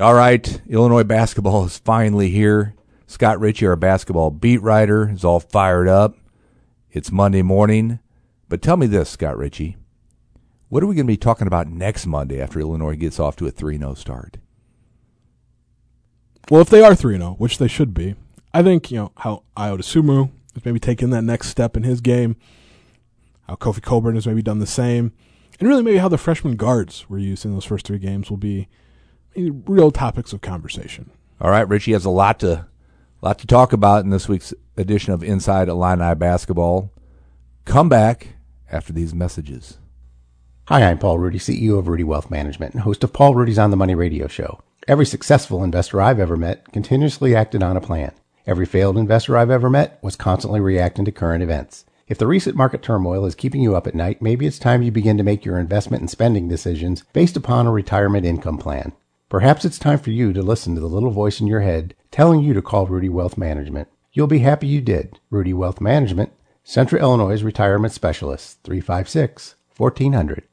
All right, Illinois basketball is finally here. Scott Richey, our basketball beat writer, is all fired up. It's Monday morning. But tell me this, Scott Richey. What are we going to be talking about next Monday after Illinois gets off to a 3 0 start? Well, if they are 3 0, which they should be, I think, you know, how Ayo Dosunmu is maybe taking that next step in his game, how Kofi Cockburn has maybe done the same, and really maybe how the freshman guards were used in those first three games will be real topics of conversation. All right, Richey has a lot to lot to talk about in this week's edition of Inside Illini Basketball. Come back after these messages. Hi, I'm Paul Rudy, CEO of Rudy Wealth Management and host of Paul Rudy's On the Money radio show. Every successful investor I've ever met continuously acted on a plan. Every failed investor I've ever met was constantly reacting to current events. If the recent market turmoil is keeping you up at night, maybe it's time you begin to make your investment and spending decisions based upon a retirement income plan. Perhaps it's time for you to listen to the little voice in your head telling you to call Rudy Wealth Management. You'll be happy you did. Rudy Wealth Management, Central Illinois Retirement Specialist, 356 1400.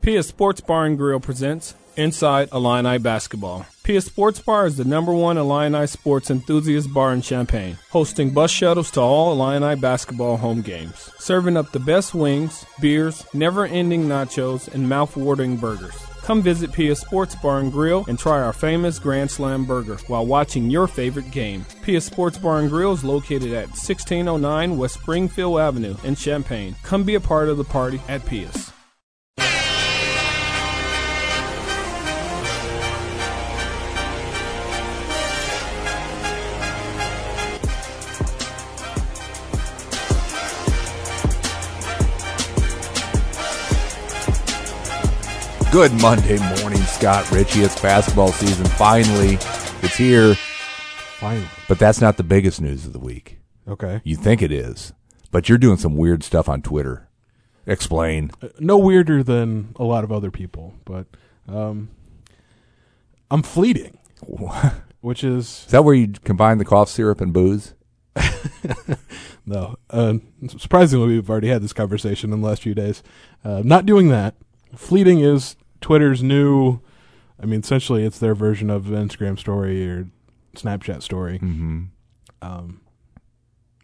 Pia Sports Bar and Grill presents Inside Illini Basketball. Pia Sports Bar is the number one Illini sports enthusiast bar in Champaign, hosting bus shuttles to all Illini basketball home games, serving up the best wings, beers, never ending nachos, and mouth-watering burgers. Come visit Pia Sports Bar and Grill and try our famous Grand Slam burger while watching your favorite game. Pia Sports Bar and Grill is located at 1609 West Springfield Avenue in Champaign. Come be a part of the party at Pia's. Good Monday morning, Scott Richey. It's basketball season. Finally, it's here. Finally. But that's not the biggest news of the week. Okay. You think it is, but you're doing some weird stuff on Twitter. Explain. Uh, no weirder than a lot of other people, but um, I'm fleeting, which is Is that where you combine the cough syrup and booze? no. Uh, surprisingly, we've already had this conversation in the last few days. Uh, not doing that. Fleeting is Twitter's new. I mean, essentially, it's their version of Instagram story or Snapchat story. Mm-hmm. Um,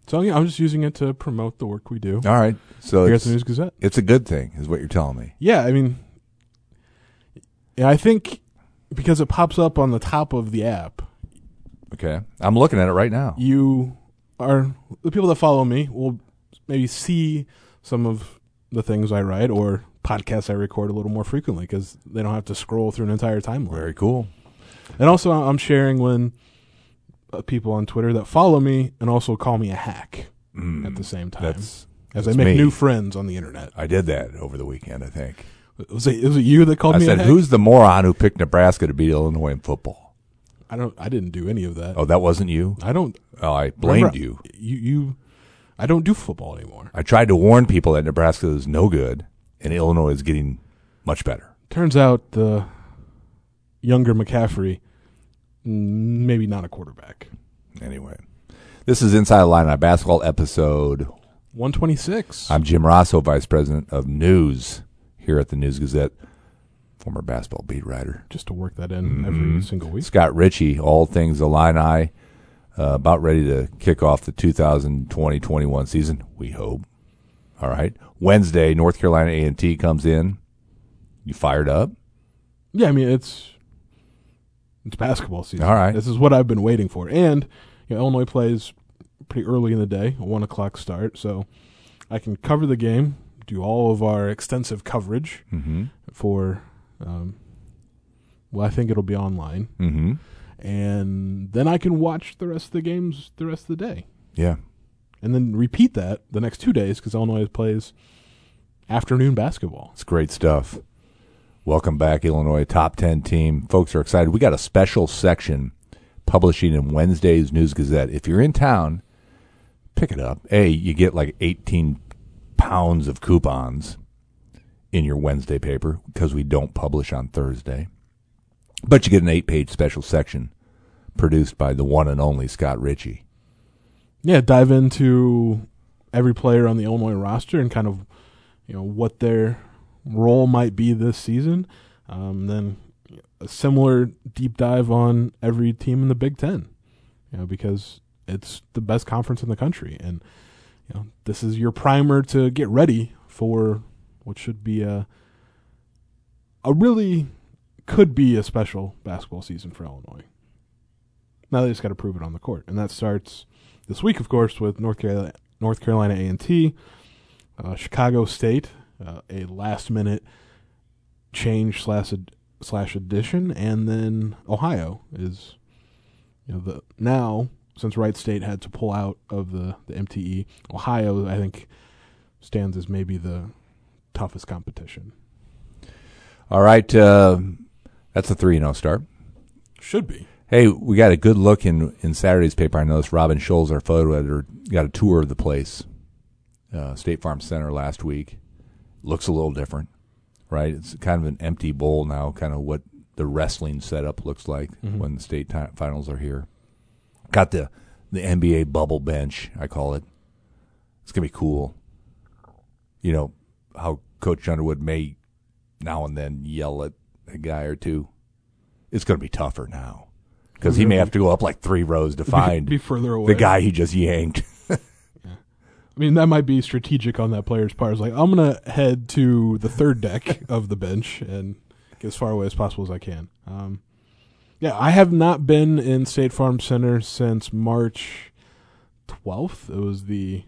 so yeah, I'm just using it to promote the work we do All right. So here at it's, the News Gazette. it's a good thing, is what you're telling me. Yeah, I mean, yeah, I think because it pops up on the top of the app, Okay. I'm looking at it right now. you are the people that follow me will maybe see some of the things I write or podcasts I record a little more frequently because they don't have to scroll through an entire timeline. Very cool. And also, I'm sharing when uh, people on Twitter that follow me and also call me a hack Mm, at the same time That's as I make me. new friends on the internet. I did that over the weekend. I think. Was it was it you that called I me? said, a hack? "Who's the moron who picked Nebraska to beat Illinois in football?" I don't. I didn't do any of that. Oh, that wasn't you. I don't. Oh, I blamed you. You you. I don't do football anymore. I tried to warn people that Nebraska is no good and Illinois is getting much better. Turns out the younger McCaffrey, maybe not a quarterback. Anyway, this is Inside Illini Basketball episode. 126. I'm Jim Rossow, Vice President of News here at the News Gazette, former basketball beat writer. just to work that in Mhm. every single week. Scott Richey, all things Illini, uh, about ready to kick off the 2020-21 season. We hope. All right, Wednesday, North Carolina A and T comes in. You fired up? Yeah, I mean it's it's basketball season. All right. This is what I've been waiting for. And you know, Illinois plays pretty early in the day, a one o'clock start, so I can cover the game, do all of our extensive coverage Mm-hmm. for um, well, I think it'll be online. Mm-hmm. And then I can watch the rest of the games the rest of the day. Yeah. And then repeat that the next two days because Illinois plays afternoon basketball. It's great stuff. Welcome back, Illinois top 10 team. Folks are excited. We got a special section publishing in Wednesday's News Gazette. If you're in town, pick it up. A, you get like 18 pounds of coupons in your Wednesday paper because we don't publish on Thursday. But you get an eight page special section produced by the one and only Scott Richey. Yeah, dive into every player on the Illinois roster and kind of you know what their role might be this season. Um, then a similar deep dive on every team in the Big Ten, you know, because it's the best conference in the country, and you know this is your primer to get ready for what should be a a really could be a special basketball season for Illinois. Now they just got to prove it on the court, and that starts this week, of course, with North Carolina, North Carolina A and T, uh, Chicago State, uh, a last minute change slash ad- slash addition, and then Ohio is you know the now since Wright State had to pull out of the the MTE, Ohio I think stands as maybe the toughest competition. All right, uh, that's a three and zero start. Should be. Hey, we got a good look in in Saturday's paper. I noticed Robin Scholz, our photo editor, got a tour of the place, uh, State Farm Center last week. Looks a little different, right? It's kind of an empty bowl now, kind of what the wrestling setup looks like when the state ti- finals are here. Got the the NBA bubble bench, I call it. It's gonna be cool. You know how Coach Underwood may now and then yell at a guy or two. It's gonna be tougher now because he may have to go up like three rows to find be further away. the guy he just yanked. I mean, that might be strategic on that player's part. It's like I'm gonna head to the third deck of the bench and get as far away as possible as I can. Um, yeah, I have not been in State Farm Center since March 12th. It was the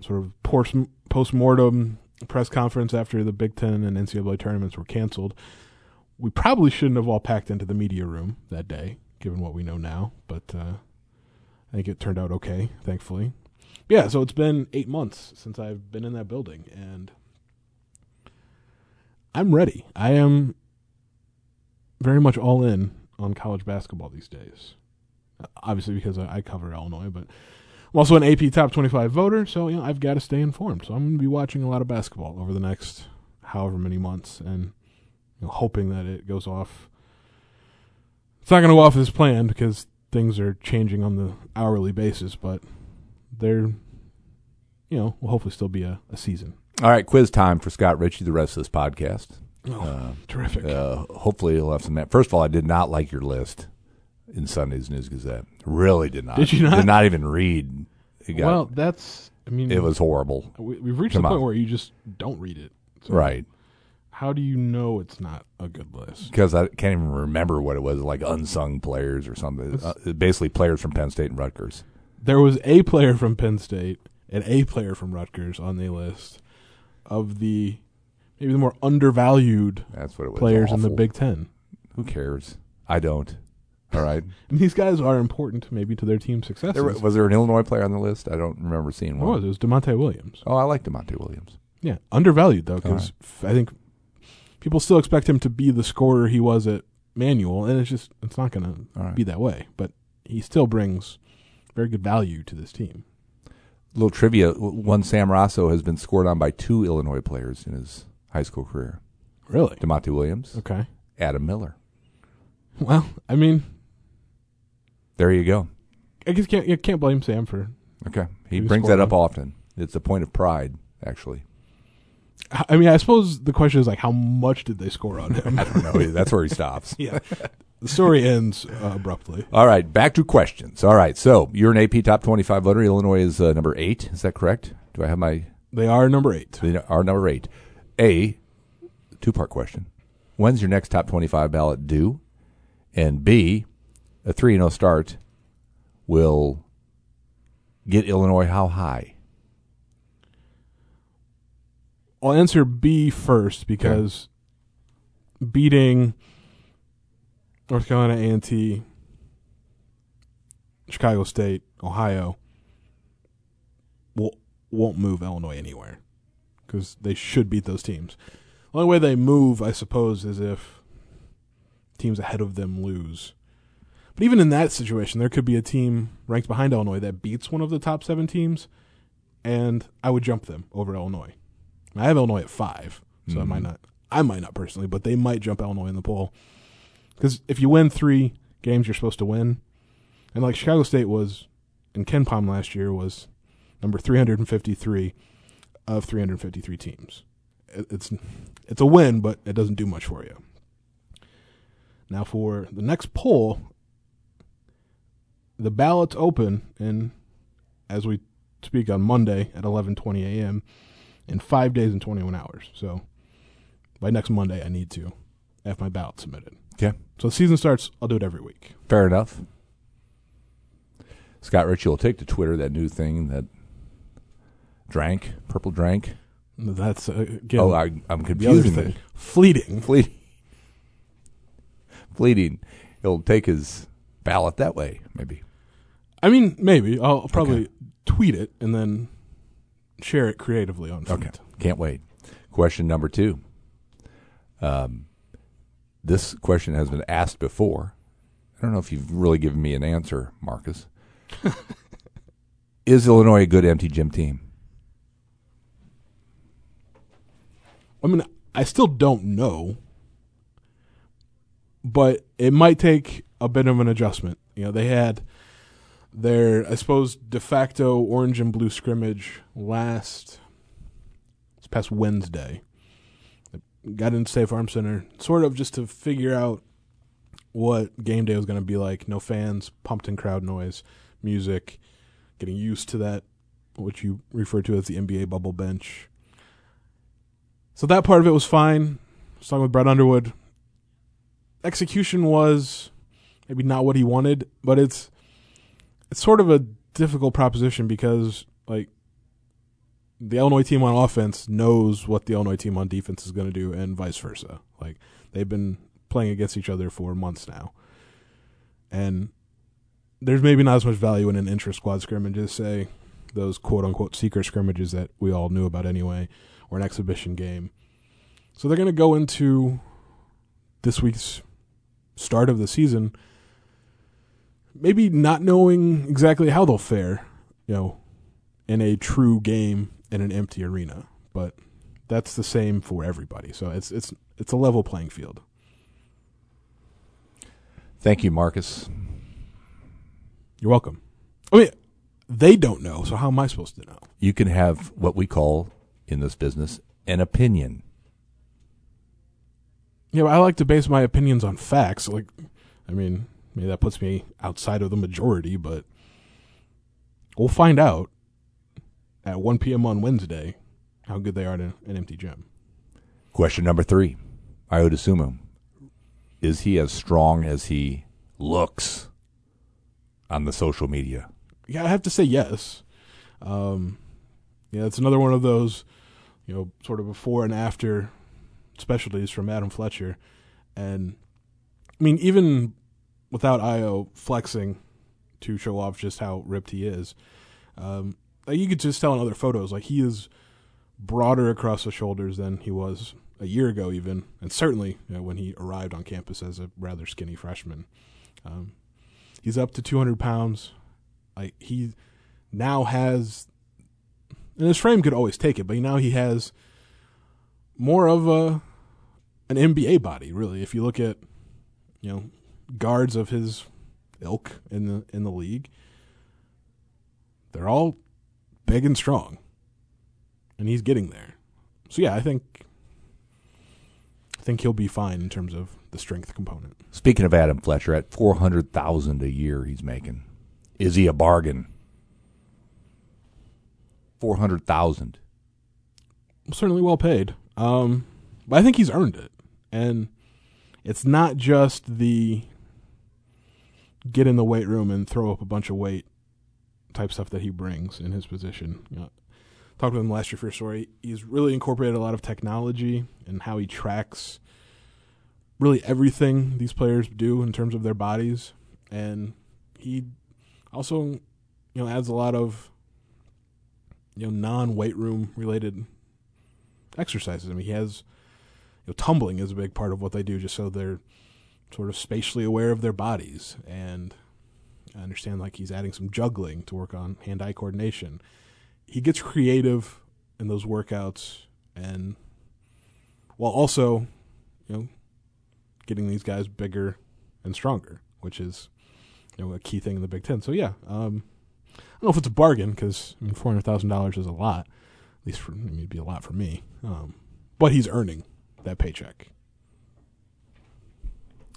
sort of post mortem press conference after the Big Ten and NCAA tournaments were canceled. We probably shouldn't have all packed into the media room that day, given what we know now. But uh, I think it turned out okay, thankfully. Yeah, so it's been eight months since I've been in that building, and I'm ready. I am very much all in on college basketball these days. Obviously, because I I cover Illinois, but I'm also an AP Top 25 voter, so you know I've got to stay informed. So I'm going to be watching a lot of basketball over the next however many months, and you know, hoping that it goes off. It's not going to go off as planned because things are changing on the hourly basis, but there, you know, will hopefully still be a, a season. All right, quiz time for Scott Richey. The rest of this podcast. Oh, terrific. Uh, hopefully, he'll have some. First of all, I did not like your list in Sunday's News Gazette. Really did not. Did you not? Did not even read. It got, well, that's. I mean, it was horrible. We, we've reached Come the point on. where you just don't read it. So Right. How do you know it's not a good list? Because I can't even remember what it was, like unsung players or something. Uh, basically, players from Penn State and Rutgers. There was a player from Penn State and a player from Rutgers on the list of the maybe the more undervalued That's what it was. players in the Big Ten. Who cares? I don't. All right. And these guys are important maybe to their team success. Was there an Illinois player on the list? I don't remember seeing one. was it? It was Da'Monte Williams. Oh, I like Da'Monte Williams. Yeah, undervalued though, because I think people still expect him to be the scorer he was at Manual, and it's just it's not going All to be that way. But he still brings very good value to this team. A little trivia: one Sam Rossow has been scored on by two Illinois players in his high school career. Really? Da'Monte Williams, Okay. Adam Miller. Well, I mean, There you go. I guess can't you can't blame Sam for. Okay, he brings scored that up often. It's a point of pride, actually. I mean, I suppose the question is like, how much did they score on him? I don't know. That's where he stops. yeah. The story ends uh, abruptly. All right, back to questions. All right, so you're an AP top 25 voter. Illinois is uh, number eight. Is that correct? Do I have my They are number eight. They are number eight. A, two part question. When's your next top 25 ballot due? And B, a 3 0 start will get Illinois how high? I'll answer B first because beating North Carolina A and T, Chicago State, Ohio will won't move Illinois anywhere because they should beat those teams. The only way they move, I suppose, is if teams ahead of them lose. But even in that situation, there could be a team ranked behind Illinois that beats one of the top seven teams, and I would jump them over Illinois. I have Illinois at five, so I might mm-hmm. not. I might not personally, but they might jump Illinois in the poll because if you win three games, you're supposed to win, and like Chicago State was in KenPom last year was number 353 of 353 teams. It's it's a win, but it doesn't do much for you. Now for the next poll, the ballot's open and as we speak on Monday at 11:20 a.m. in 5 days and 21 hours. So by next Monday I need to have my ballot submitted. Okay. So the season starts, I'll do it every week. Fair enough. Scott Richey will take to Twitter that new thing that drank, purple drank. That's uh, again, oh, I, I'm confusing thing. Fleeting. Fleeting. Fleeting. He'll take his ballot that way, maybe. I mean, maybe I'll probably tweet it and then share it creatively on. Okay. Feed. Can't wait. Question number two. Um, this question has been asked before. I don't know if you've really given me an answer, Marcus. Is Illinois a good empty gym team? I mean, I still don't know, but it might take a bit of an adjustment. You know, they had their, I suppose, de facto orange and blue scrimmage last this past Wednesday. Got into State Farm Center, sort of just to figure out what game day was going to be like. No fans, pumped in crowd noise, music, getting used to that, which you refer to as the NBA bubble bench. So that part of it was fine. I was talking with Brad Underwood. Execution was maybe not what he wanted, but it's it's sort of a difficult proposition because like the Illinois team on offense knows what the Illinois team on defense is going to do, and vice versa. Like they've been playing against each other for months now, and there's maybe not as much value in an intra squad scrimmage scrimmages, say those quote unquote secret scrimmages that we all knew about anyway, or an exhibition game. So they're going to go into this week's start of the season, maybe not knowing exactly how they'll fare, you know, in a true game in an empty arena. But that's the same for everybody. So it's it's it's a level playing field. Thank you, Marcus. You're welcome. I mean, they don't know, so how am I supposed to know? You can have what we call in this business an opinion. Yeah, but I like to base my opinions on facts. Like, I mean, maybe that puts me outside of the majority, but we'll find out at 1 p.m. on Wednesday how good they are in an empty gym. Question number three. Ayo Dosunmu. Is he as strong as he looks on the social media? Yeah, I have to say yes. Um, yeah, it's another one of those, you know, sort of before and after specialties from Adam Fletcher. And, I mean, even without Ayo flexing to show off just how ripped he is, um, you could just tell in other photos, like he is broader across the shoulders than he was a year ago, even, and certainly you know, when he arrived on campus as a rather skinny freshman. Um, he's up to 200 pounds. Like he now has, and his frame could always take it, but now he has more of a an NBA body, really. If you look at, you know, guards of his ilk in the in the league, they're all big and strong, and he's getting there. So yeah, I think I think he'll be fine in terms of the strength component. Speaking of Adam Fletcher, at four hundred thousand a year he's making, is he a bargain? Four hundred thousand. certainly well paid. Um, but I think he's earned it, and it's not just the get in the weight room and throw up a bunch of weight type stuff that he brings in his position. You know, talked with him last year for a story. He's really incorporated a lot of technology and how he tracks really everything these players do in terms of their bodies, and he also you know adds a lot of you know non weight room related exercises. I mean, he has you know, tumbling is a big part of what they do, just so they're sort of spatially aware of their bodies. And I understand like he's adding some juggling to work on hand-eye coordination. He gets creative in those workouts, and while also, you know, getting these guys bigger and stronger, which is you know a key thing in the Big Ten. So yeah, um, I don't know if it's a bargain because I mean, four hundred thousand dollars is a lot. At least for I mean, it'd be a lot for me. Um, but he's earning that paycheck.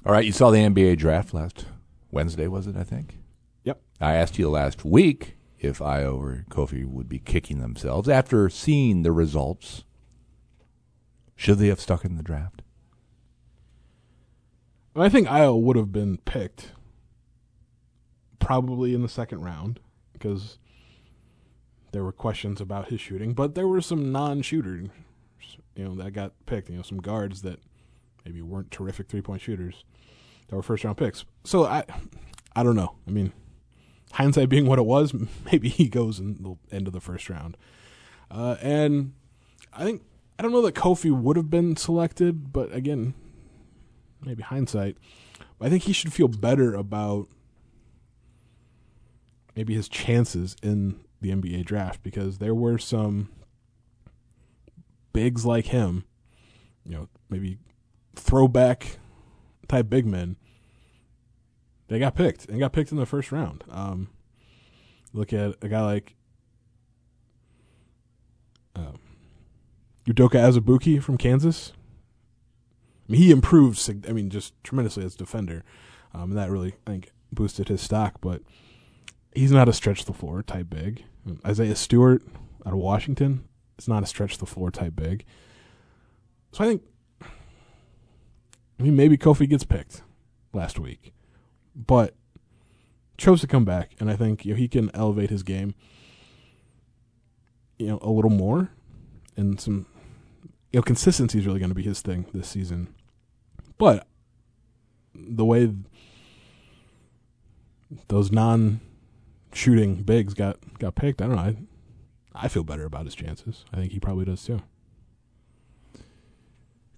All right, you saw the NBA draft last Wednesday, was it? I think. Yep. I asked you last week if Ayo or Kofi would be kicking themselves after seeing the results. Should they have stuck in the draft? I think Ayo would have been picked probably in the second round because there were questions about his shooting, but there were some non-shooters, you know, that got picked. You know, some guards that maybe weren't terrific three-point shooters that were first-round picks. So I, I don't know. I mean, hindsight being what it was, maybe he goes in the end of the first round. Uh, and I think I don't know that Kofi would have been selected, but again, maybe hindsight. I think he should feel better about maybe his chances in the NBA draft because there were some bigs like him, you know, maybe throwback type big men. They got picked and got picked in the first round. Um, look at a guy like uh, Udoka Azubuike from Kansas. I mean, he improved. I mean, just tremendously as defender, um, and that really I think boosted his stock. But he's not a stretch the floor type big. Isaiah Stewart out of Washington is not a stretch the floor type big. So I think, I mean, maybe Kofi gets picked last week, but chose to come back, and I think you know, he can elevate his game, you know, a little more, and some, you know, consistency is really going to be his thing this season. But the way those non shooting bigs got got picked, I don't know. I, I feel better about his chances. I think he probably does too.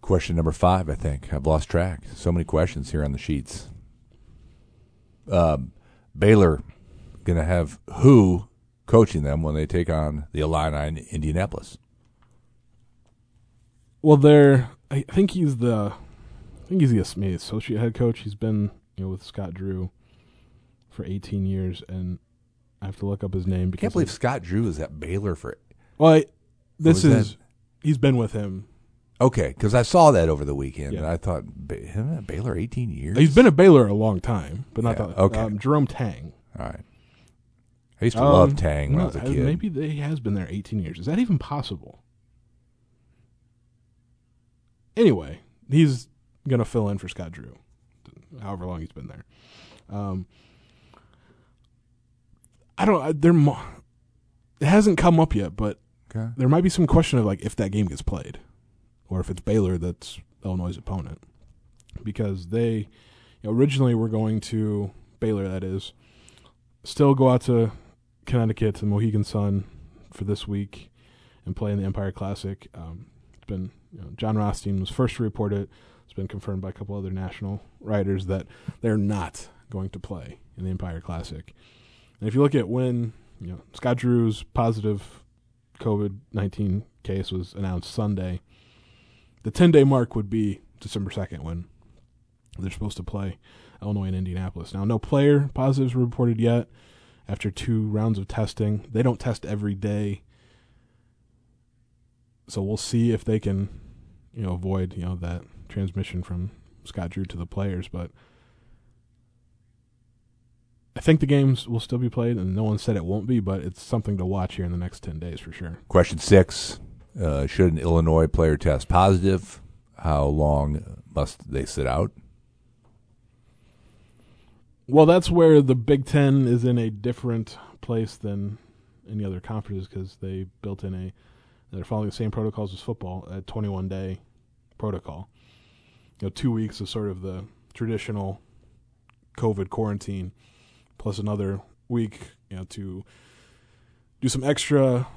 Question number five, I think. I've lost track. So many questions here on the sheets. Um, Baylor going to have who coaching them when they take on the Illini in Indianapolis? Well, they're. I think he's the. I think he's the maybe associate head coach. He's been you know with Scott Drew for 18 years, and I have to look up his name Because I can't believe Scott Drew is at Baylor for. Well, I, this is that? he's been with him. Okay, because I saw that over the weekend, Yeah. and I thought ba- him at Baylor eighteen years. He's been at Baylor a long time, but not Yeah, that. okay. Um, Jerome Tang. all right. I used to Um, love Tang when I no, was a uh, kid. Maybe they, he has been there 18 years. Is that even possible? Anyway, he's going to fill in for Scott Drew, however long he's been there. Um, I don't. I- There, mo- it hasn't come up yet, but Okay. there might be some question of like if that game gets played, or if it's Baylor that's Illinois' opponent, because they originally were going to Baylor, that is, still go out to Connecticut to the Mohegan Sun for this week and play in the Empire Classic. Um, it's been you know, Jon Rothstein was first to report it. It's been confirmed by a couple other national writers that they're not going to play in the Empire Classic. And if you look at when you know Scott Drew's positive COVID nineteen case was announced Sunday, the ten day mark would be December second when they're supposed to play Illinois and Indianapolis. Now, no player positives were reported yet after two rounds of testing. They don't test every day, so we'll see if they can, you know, avoid you know that transmission from Scott Drew to the players. But I think the games will still be played, and no one said it won't be. But it's something to watch here in the next ten days for sure. Question six: uh, Should an Illinois player test positive? How long must they sit out? Well, that's where the Big Ten is in a different place than any other conferences because they built in a they're following the same protocols as football, a 21 day protocol. You know, two weeks is sort of the traditional COVID quarantine, plus another week, you know, to do some extra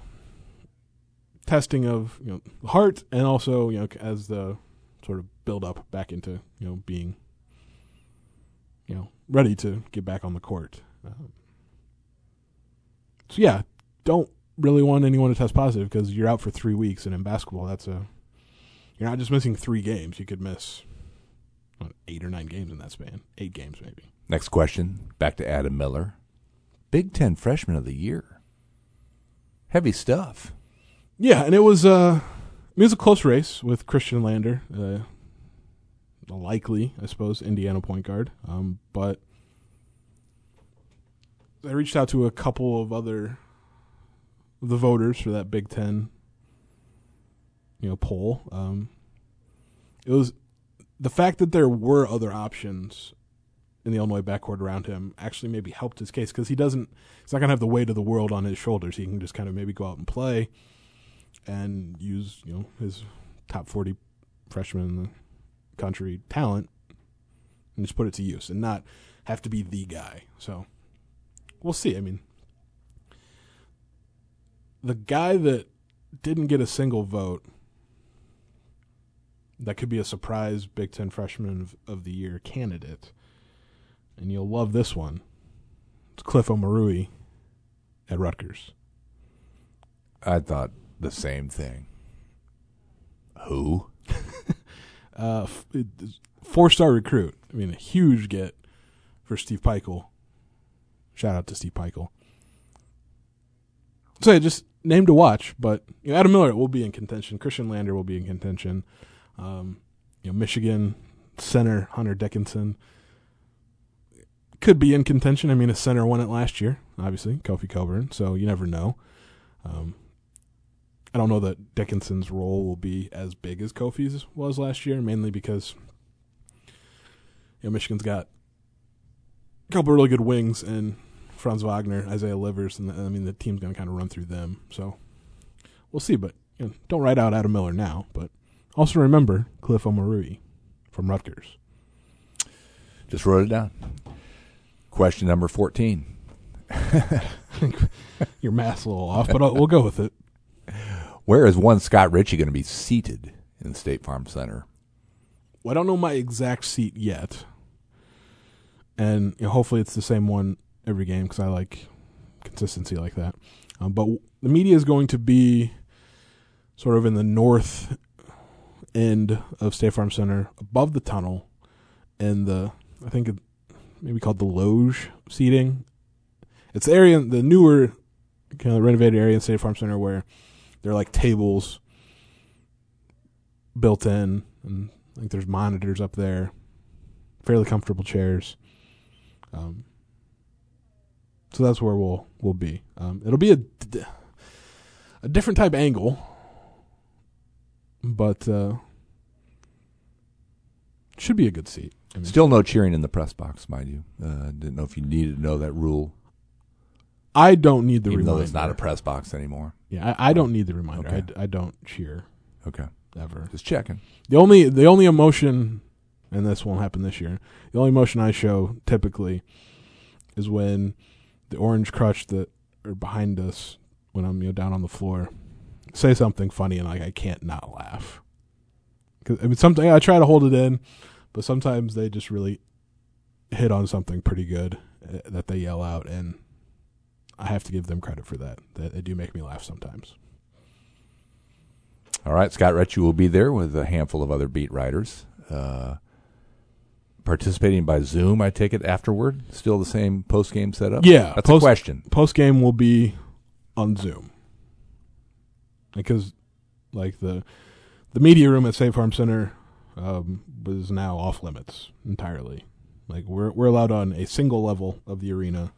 testing of you know the heart and also you know as the sort of build up back into you know being you know, ready to get back on the court. Um, so yeah, don't really want anyone to test positive because you're out for three weeks, and in basketball, that's a you're not just missing three games. You could miss what, eight or nine games in that span. Eight games maybe. Next question. Back to Adam Miller. Big Ten Freshman of the Year. Heavy stuff. Yeah, and it was uh, it was a close race with Khristian Lander. Uh, likely, I suppose, Indiana point guard. Um, but I reached out to a couple of other the voters for that Big Ten, you know, poll. Um, it was the fact that there were other options in the Illinois backcourt around him actually maybe helped his case because he doesn't. He's not to have the weight of the world on his shoulders. He can just kind of maybe go out and play and use you know his top forty freshman in the country talent and just put it to use and not have to be the guy. So we'll see. I mean, the guy that didn't get a single vote that could be a surprise Big Ten freshman of, of the year candidate, and you'll love this one. It's Cliff Omoruyi at Rutgers. I thought the same thing. Who? Uh, four star recruit. I mean, a huge get for Steve Pikiell. Shout out to Steve Pikiell. So yeah, just name to watch, but you know, Adam Miller will be in contention. Khristian Lander will be in contention. Um, you know, Michigan center Hunter Dickinson could be in contention. I mean, a center won it last year, obviously, Kofi Cockburn. So you never know. Um, I don't know that Dickinson's role will be as big as Kofi's was last year, mainly because you know Michigan's got a couple really good wings and Franz Wagner, Isaiah Livers, and the, I mean the team's going to kind of run through them. So we'll see, but you know, don't write out Adam Miller now. But also remember Cliff Omoruyi from Rutgers. Just wrote it down. Question number fourteen. Your math's a little off, but I'll, we'll go with it. Where is one Scott Richey going to be seated in State Farm Center? Well, I don't know my exact seat yet, and you know, hopefully it's the same one every game because I like consistency like that. Um, but the media is going to be sort of in the north end of State Farm Center, above the tunnel, and the I think it maybe called the loge seating. It's the area, the newer kind of renovated area in State Farm Center where there are like tables built in, and I think there's monitors up there, fairly comfortable chairs. Um, so that's where we'll we'll be. Um, it'll be a a different type angle, but uh, should be a good seat. I mean, Still no cheering in the press box, mind you. Uh, didn't know if you needed to know that rule, I don't need the even reminder. though it's not a press box anymore. Yeah, I, I don't need the reminder. I Okay. I I, don't cheer Okay, ever. just checking. The only the only emotion, and this won't happen this year. The only emotion I show typically is when the orange crush that are behind us when I'm you know down on the floor say something funny and like I can't not laugh. 'Cause, I mean, something I try to hold it in, but sometimes they just really hit on something pretty good uh, that they yell out, and I have to give them credit for that. That they do make me laugh sometimes. All right, Scott Richey will be there with a handful of other beat writers. Uh, participating by Zoom, I take it afterward. Still the same post game setup. Yeah, that's post- a question. post game will be on Zoom because like the the media room at State Farm Center um, was now off limits entirely. Like we're we're allowed on a single level of the arena,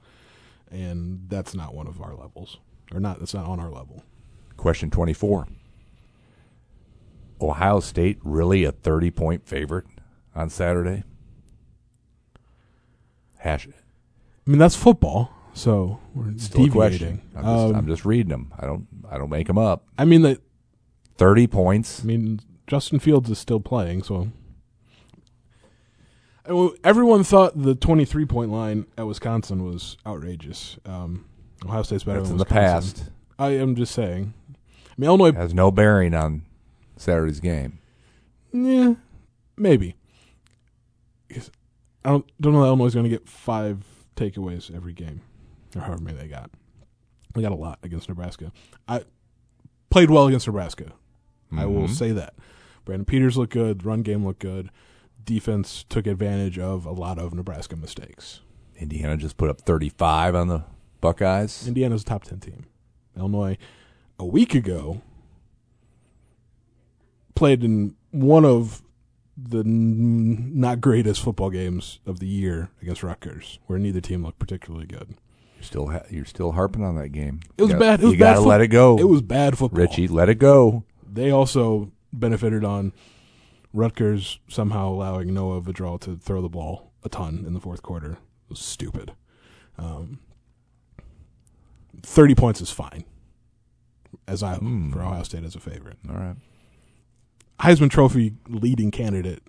and that's not one of our levels, or not. That's not on our level. Question twenty four. Ohio State really a thirty point favorite on Saturday? Hash it. I mean that's football, so we're still deviating. I'm just, Um, I'm just reading them. I don't I don't make them up. I mean that. Thirty points. I mean, Justin Fields is still playing, so. Well, Everyone thought the 23 point line at Wisconsin was outrageous. Um, Ohio State's better That's than in the past. I am just saying. I mean, Illinois, Has no bearing on Saturday's game. yeah, maybe. I don't don't know that Illinois is going to get five takeaways every game, or however many they got. They got a lot against Nebraska. I played well against Nebraska. I will Mhm. say that. Brandon Peters looked good. Run game looked good. Defense took advantage of a lot of Nebraska mistakes. Indiana just put up 35 on the Buckeyes. Indiana's a top ten team. Illinois, a week ago, played in one of the n- not greatest football games of the year against Rutgers, where neither team looked particularly good. You're still ha- you're still harping on that game. It was You bad. It was you bad gotta fo- let it go. It was bad football. Richey. Let it go. They also benefited on Rutgers somehow allowing Noah Vedral to throw the ball a ton in the fourth quarter. Was stupid. Um, Thirty points is fine, as I Hmm. for Ohio State as a favorite. All right. Heisman Trophy leading candidate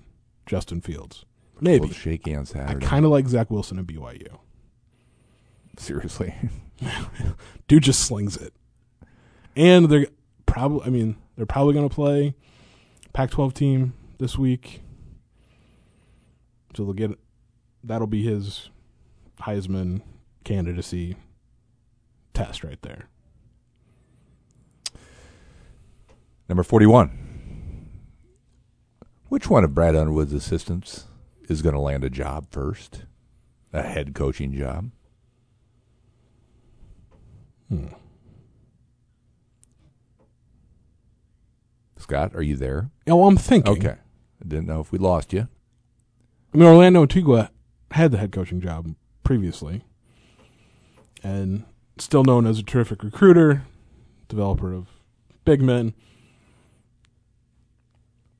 Justin Fields, maybe. We'll shake hands I Saturday. kind of like Zach Wilson at BYU. seriously. Dude just slings it, and they're probably. I mean, they're probably going to play Pac-12 team this week, so they'll get. That'll be his Heisman candidacy test right there. Number forty-one. Which one of Brad Underwood's assistants is going to land a job first? A head coaching job. Hmm. Scott, are you there? Oh, I'm thinking. Okay. Didn't know if we lost you. I mean, Orlando Antigua had the head coaching job previously, and still known as a terrific recruiter, developer of big men.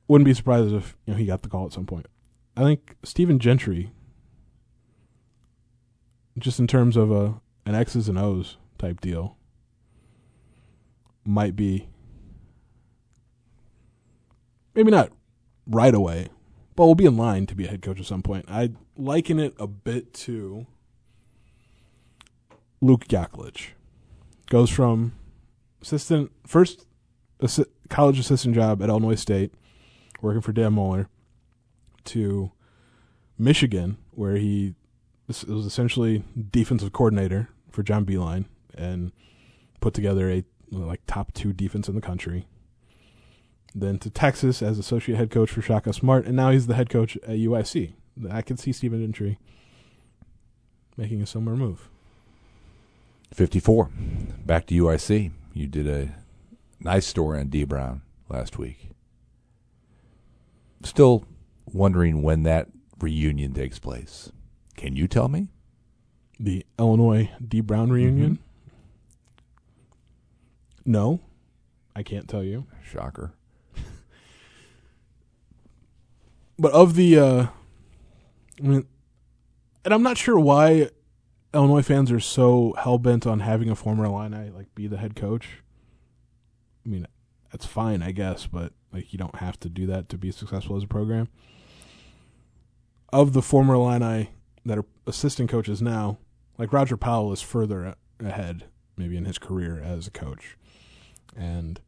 Wouldn't be surprised if you know he got the call at some point. I think Stephen Gentry, just in terms of a an X's and O's type deal, might be maybe not right away, but will be in line to be a head coach at some point. I liken it a bit to Luke Yaklich. Goes from assistant first assi- college assistant job at Illinois State, working for Dan Muller, to Michigan, where he was essentially defensive coordinator for John Beilein and put together a like top two defense in the country then to Texas as associate head coach for Shaka Smart, and now he's the head coach at UIC. I could see Stephen Gentry making a similar move. 54. Back to UIC. You did a nice story on Dee Brown last week. Still wondering when that reunion takes place. Can you tell me? The Illinois Dee Brown mm-hmm. reunion? No, I can't tell you. Shocker. But of the, uh, I mean, and I'm not sure why Illinois fans are so hell bent on having a former Illini like be the head coach. I mean, that's fine, I guess, but like you don't have to do that to be successful as a program. Of the former Illini that are assistant coaches now, like Roger Powell is further ahead, maybe in his career as a coach, and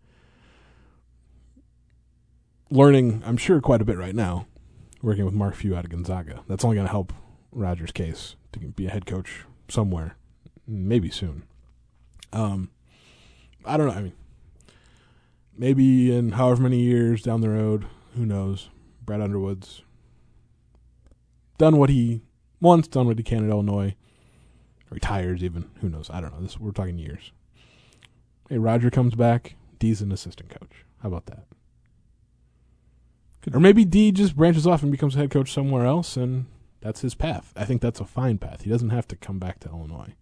learning, I'm sure, quite a bit right now working with Mark Few out of Gonzaga. That's only going to help Rogers' case to be a head coach somewhere, maybe soon. Um, I don't know. I mean, maybe in however many years down the road, who knows? Brad Underwood's done what he wants, done what he can at Illinois, retires even. Who knows? I don't know. This we're talking years. Hey, Roger comes back. Dee's an assistant coach. How about that? Or maybe Dee just branches off and becomes a head coach somewhere else, and that's his path. I think that's a fine path. He doesn't have to come back to Illinois.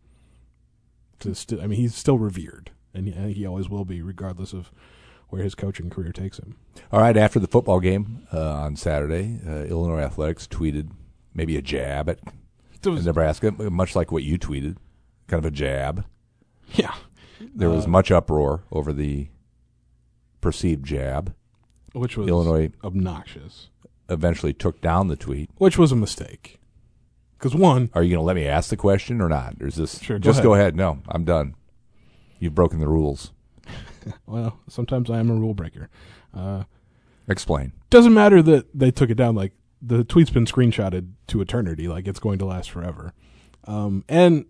To st- I mean, he's still revered, and he, I think he always will be, regardless of where his coaching career takes him. All right, after the football game uh, on Saturday, uh, Illinois Athletics tweeted maybe a jab at Nebraska, much like what you tweeted, kind of a jab. Yeah, There was Uh, much uproar over the perceived jab. Which was Illinois obnoxious. eventually took down the tweet. Which was a mistake. Because one, Are you going to let me ask the question or not? Or is this Sure, go just ahead. go ahead? No, I'm done. You've broken the rules. well, sometimes I am a rule breaker. Uh, Explain. doesn't matter that they took it down. Like the tweet's been screenshotted to eternity. Like it's going to last forever. Um, and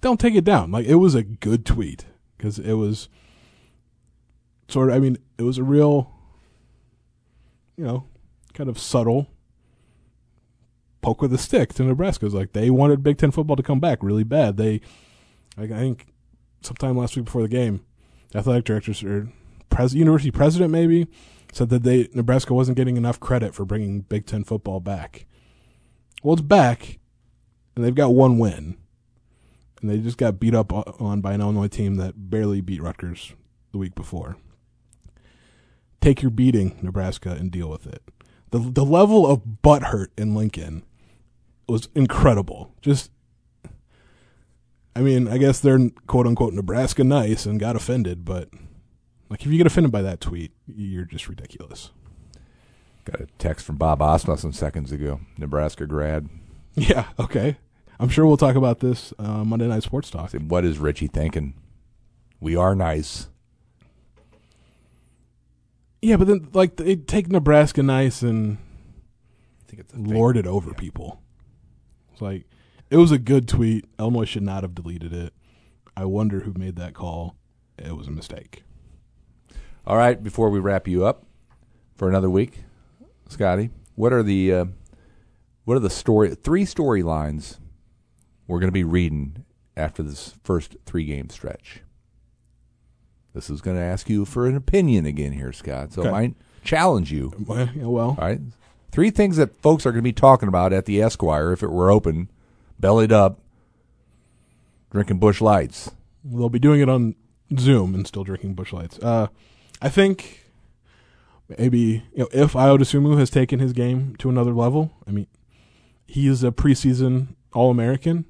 don't take it down. Like it was a good tweet because it was sort of. I mean, it was a real, you know, kind of subtle poke with a stick to Nebraska. It's like they wanted Big Ten football to come back really bad. They, I think, sometime last week before the game, athletic directors or pres- university president maybe said that they Nebraska wasn't getting enough credit for bringing Big Ten football back. Well, it's back, and they've got one win, and they just got beat up on by an Illinois team that barely beat Rutgers the week before. Take your beating, Nebraska, and deal with it. The the level of butthurt in Lincoln was incredible. Just I mean, I guess they're quote unquote Nebraska nice and got offended, but like if you get offended by that tweet, you're just ridiculous. Got a text from Bob Asmussen seconds ago, Nebraska grad. Yeah, okay. I'm sure we'll talk about this uh, Monday Night Sports Talk. What is Richey thinking? We are nice. Yeah, but then like they take Nebraska nice and I think it's lord it over people. It's like it was a good tweet. Illinois should not have deleted it. I wonder who made that call. It was a mistake. All right, before we wrap you up for another week, Scotty, what are the uh, what are the story three storylines we're going to be reading after this first three game stretch? This is going to ask you for an opinion again here, Scott. So Okay. I might challenge you. Well, yeah, well, All right, three things that folks are going to be talking about at the Esquire if it were open, bellied up, drinking Busch Lights. they'll be doing it on Zoom and still drinking Busch Lights. Uh, I think maybe you know if Ayo Dosunmu has taken his game to another level. I mean, he is a preseason All American.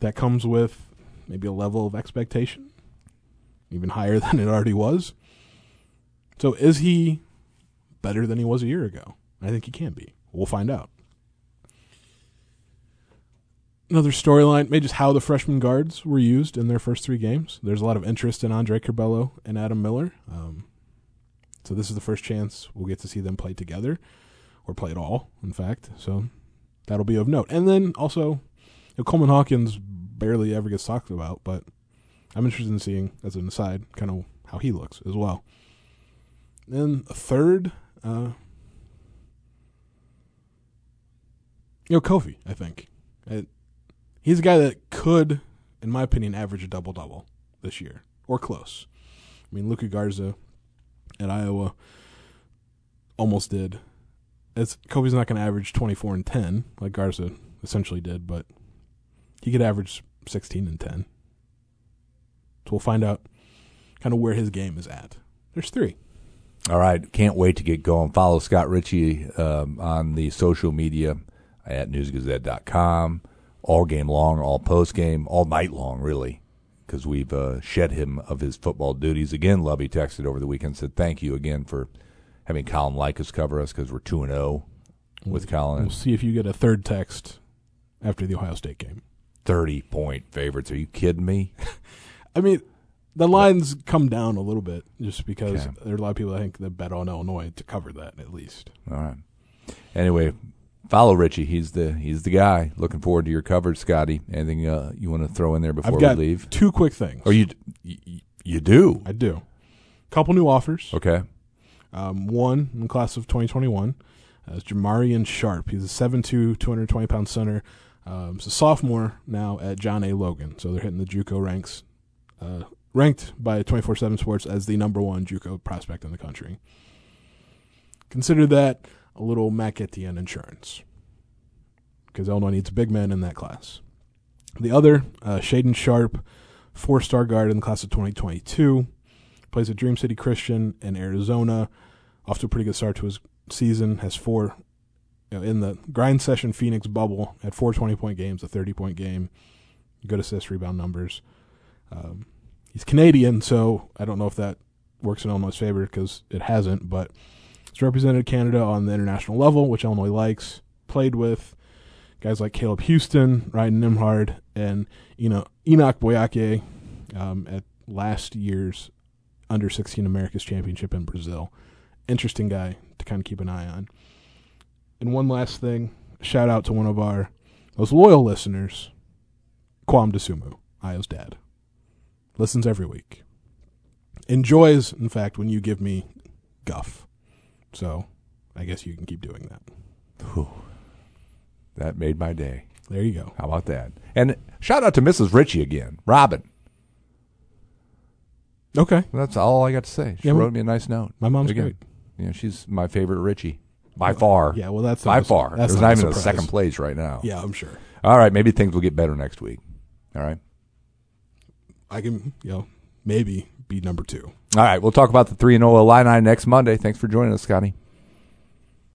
That comes with maybe a level of expectation, even higher than it already was. So, is he better than he was a year ago? I think he can be. We'll find out. Another storyline, maybe just how the freshman guards were used in their first three games. There's a lot of interest in Andre Curbelo and Adam Miller. Um, so this is the first chance we'll get to see them play together, or play at all, in fact. So that'll be of note. And then also, you know, Coleman Hawkins barely ever gets talked about, but I'm interested in seeing, as an aside, kind of how he looks as well. Then a third, uh, you know, Kofi, I think. It, he's a guy that could, in my opinion, average a double double this year or close. I mean, Luka Garza at Iowa almost did. It's Kofi's not going to average twenty four and ten like Garza essentially did, but he could average sixteen and ten. So we'll find out kind of where his game is at. There's three. All right, can't wait to get going. Follow Scott Richey um, on the social media at newsgazette.com all game long, all post game, all night long, really, because we've uh, shed him of his football duties. Again, Lovie texted over the weekend said thank you again for having Colin Likas cover us because we're two and zero with Colin. We'll see if you get a third text after the Ohio State game. Thirty point favorites. Are you kidding me? I mean, the lines come down a little bit just because Okay. there are a lot of people I think that bet on Illinois to cover that at least. All right. Anyway, follow Richey. He's the he's the guy. Looking forward to your coverage, Scotty. Anything uh, you want to throw in there before I've got we leave? two quick things. Or you you, you do? I do. Couple new offers. Okay. Um, one in the class of 2021 uh, is Jamarion Sharp. He's a 7'2", 220 pound center. Um, he's a sophomore now at John A. Logan. So they're hitting the JUCO ranks, uh, ranked by 24/7 Sports as the number one JUCO prospect in the country. Consider that a little Mac Etienne insurance, because Illinois needs big men in that class. The other, uh, Shaedon Sharpe, four-star guard in the class of 2022 plays at Dream City Christian in Arizona. Off to a pretty good start to his season. Has four you know, in the grind session Phoenix bubble. Had four 20 point games, a 30 point game. Good assist rebound numbers. Um, he's Canadian, so I don't know if that works in Illinois' favor because it hasn't. But he's represented Canada on the international level, which Illinois likes. Played with guys like Caleb Houstan, Ryan Nembhard, and you know Enoch Boakye um, at last year's under 16 America's Championship in Brazil. Interesting guy to kind of keep an eye on. And one last thing, shout out to one of our most loyal listeners, Kwame Dosunmu, Ayo's dad. Listens every week. Enjoys, in fact, when you give me guff. So I guess you can keep doing that. Whew. That made my day. There you go. How about that? And shout out to Mrs. Richey again, Robin. Okay. That's all I got to say. She Yeah, wrote me a nice note. My mom's Again, great. You know, she's my favorite Richey by far. Yeah, well, that's by a- far. that's There's not not, even a surprise. second place right now. Yeah, I'm sure. All right, maybe things will get better next week. All right. I can, you know, maybe be number two. All right, we'll talk about the 3 and 0 Illini next Monday. Thanks for joining us, Scotty.